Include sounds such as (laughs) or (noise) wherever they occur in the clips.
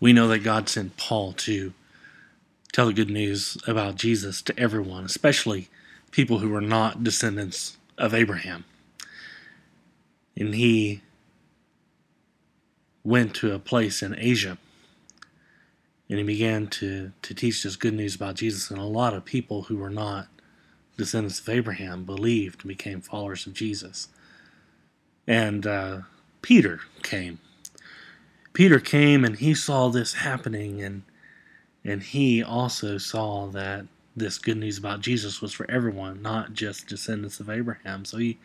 We know that God sent Paul to tell the good news about Jesus to everyone, especially people who were not descendants of Abraham. And he went to a place in Asia and he began to, to teach this good news about Jesus. And a lot of people who were not descendants of Abraham believed and became followers of Jesus. And uh, Peter came. Peter came and he saw this happening, and and he also saw that this good news about Jesus was for everyone, not just descendants of Abraham. So he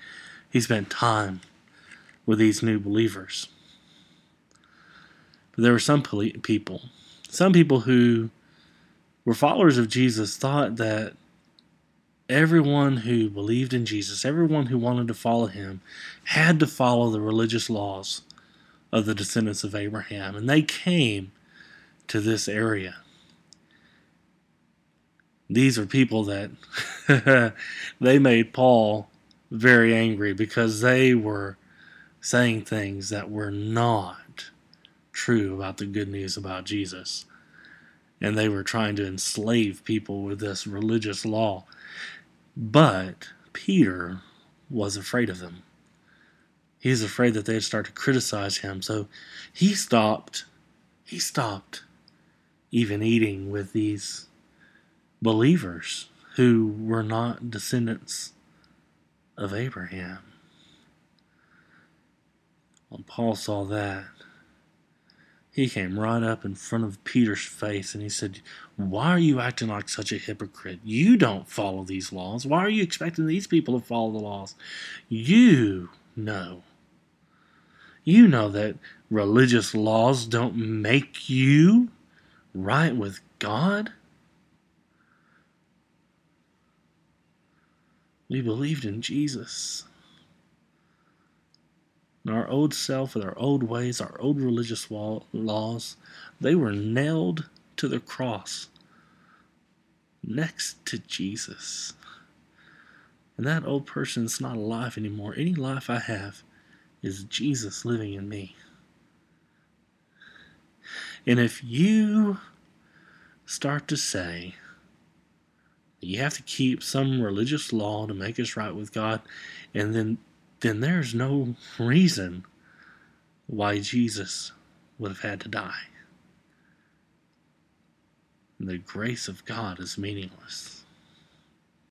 he spent time with these new believers. But there were some people, some people who were followers of Jesus thought that everyone who believed in Jesus, everyone who wanted to follow him, had to follow the religious laws of the descendants of Abraham. And they came to this area. These are people that (laughs) they made Paul very angry because they were saying things that were not true about the good news about Jesus. And they were trying to enslave people with this religious law. But Peter was afraid of them. He was afraid that they'd start to criticize him. So he stopped. He stopped even eating with these believers who were not descendants of Abraham. When Paul saw that, he came right up in front of Peter's face and he said, Why are you acting like such a hypocrite? You don't follow these laws. Why are you expecting these people to follow the laws? You know. You know that religious laws don't make you right with God. We believed in Jesus And our old self with our old ways, our old religious laws, they were nailed to the cross next to Jesus. And that old person's not alive anymore. Any life I have is Jesus living in me. And if you start to say you have to keep some religious law to make us right with God, and then then there's no reason why Jesus would have had to die. And The grace of God is meaningless.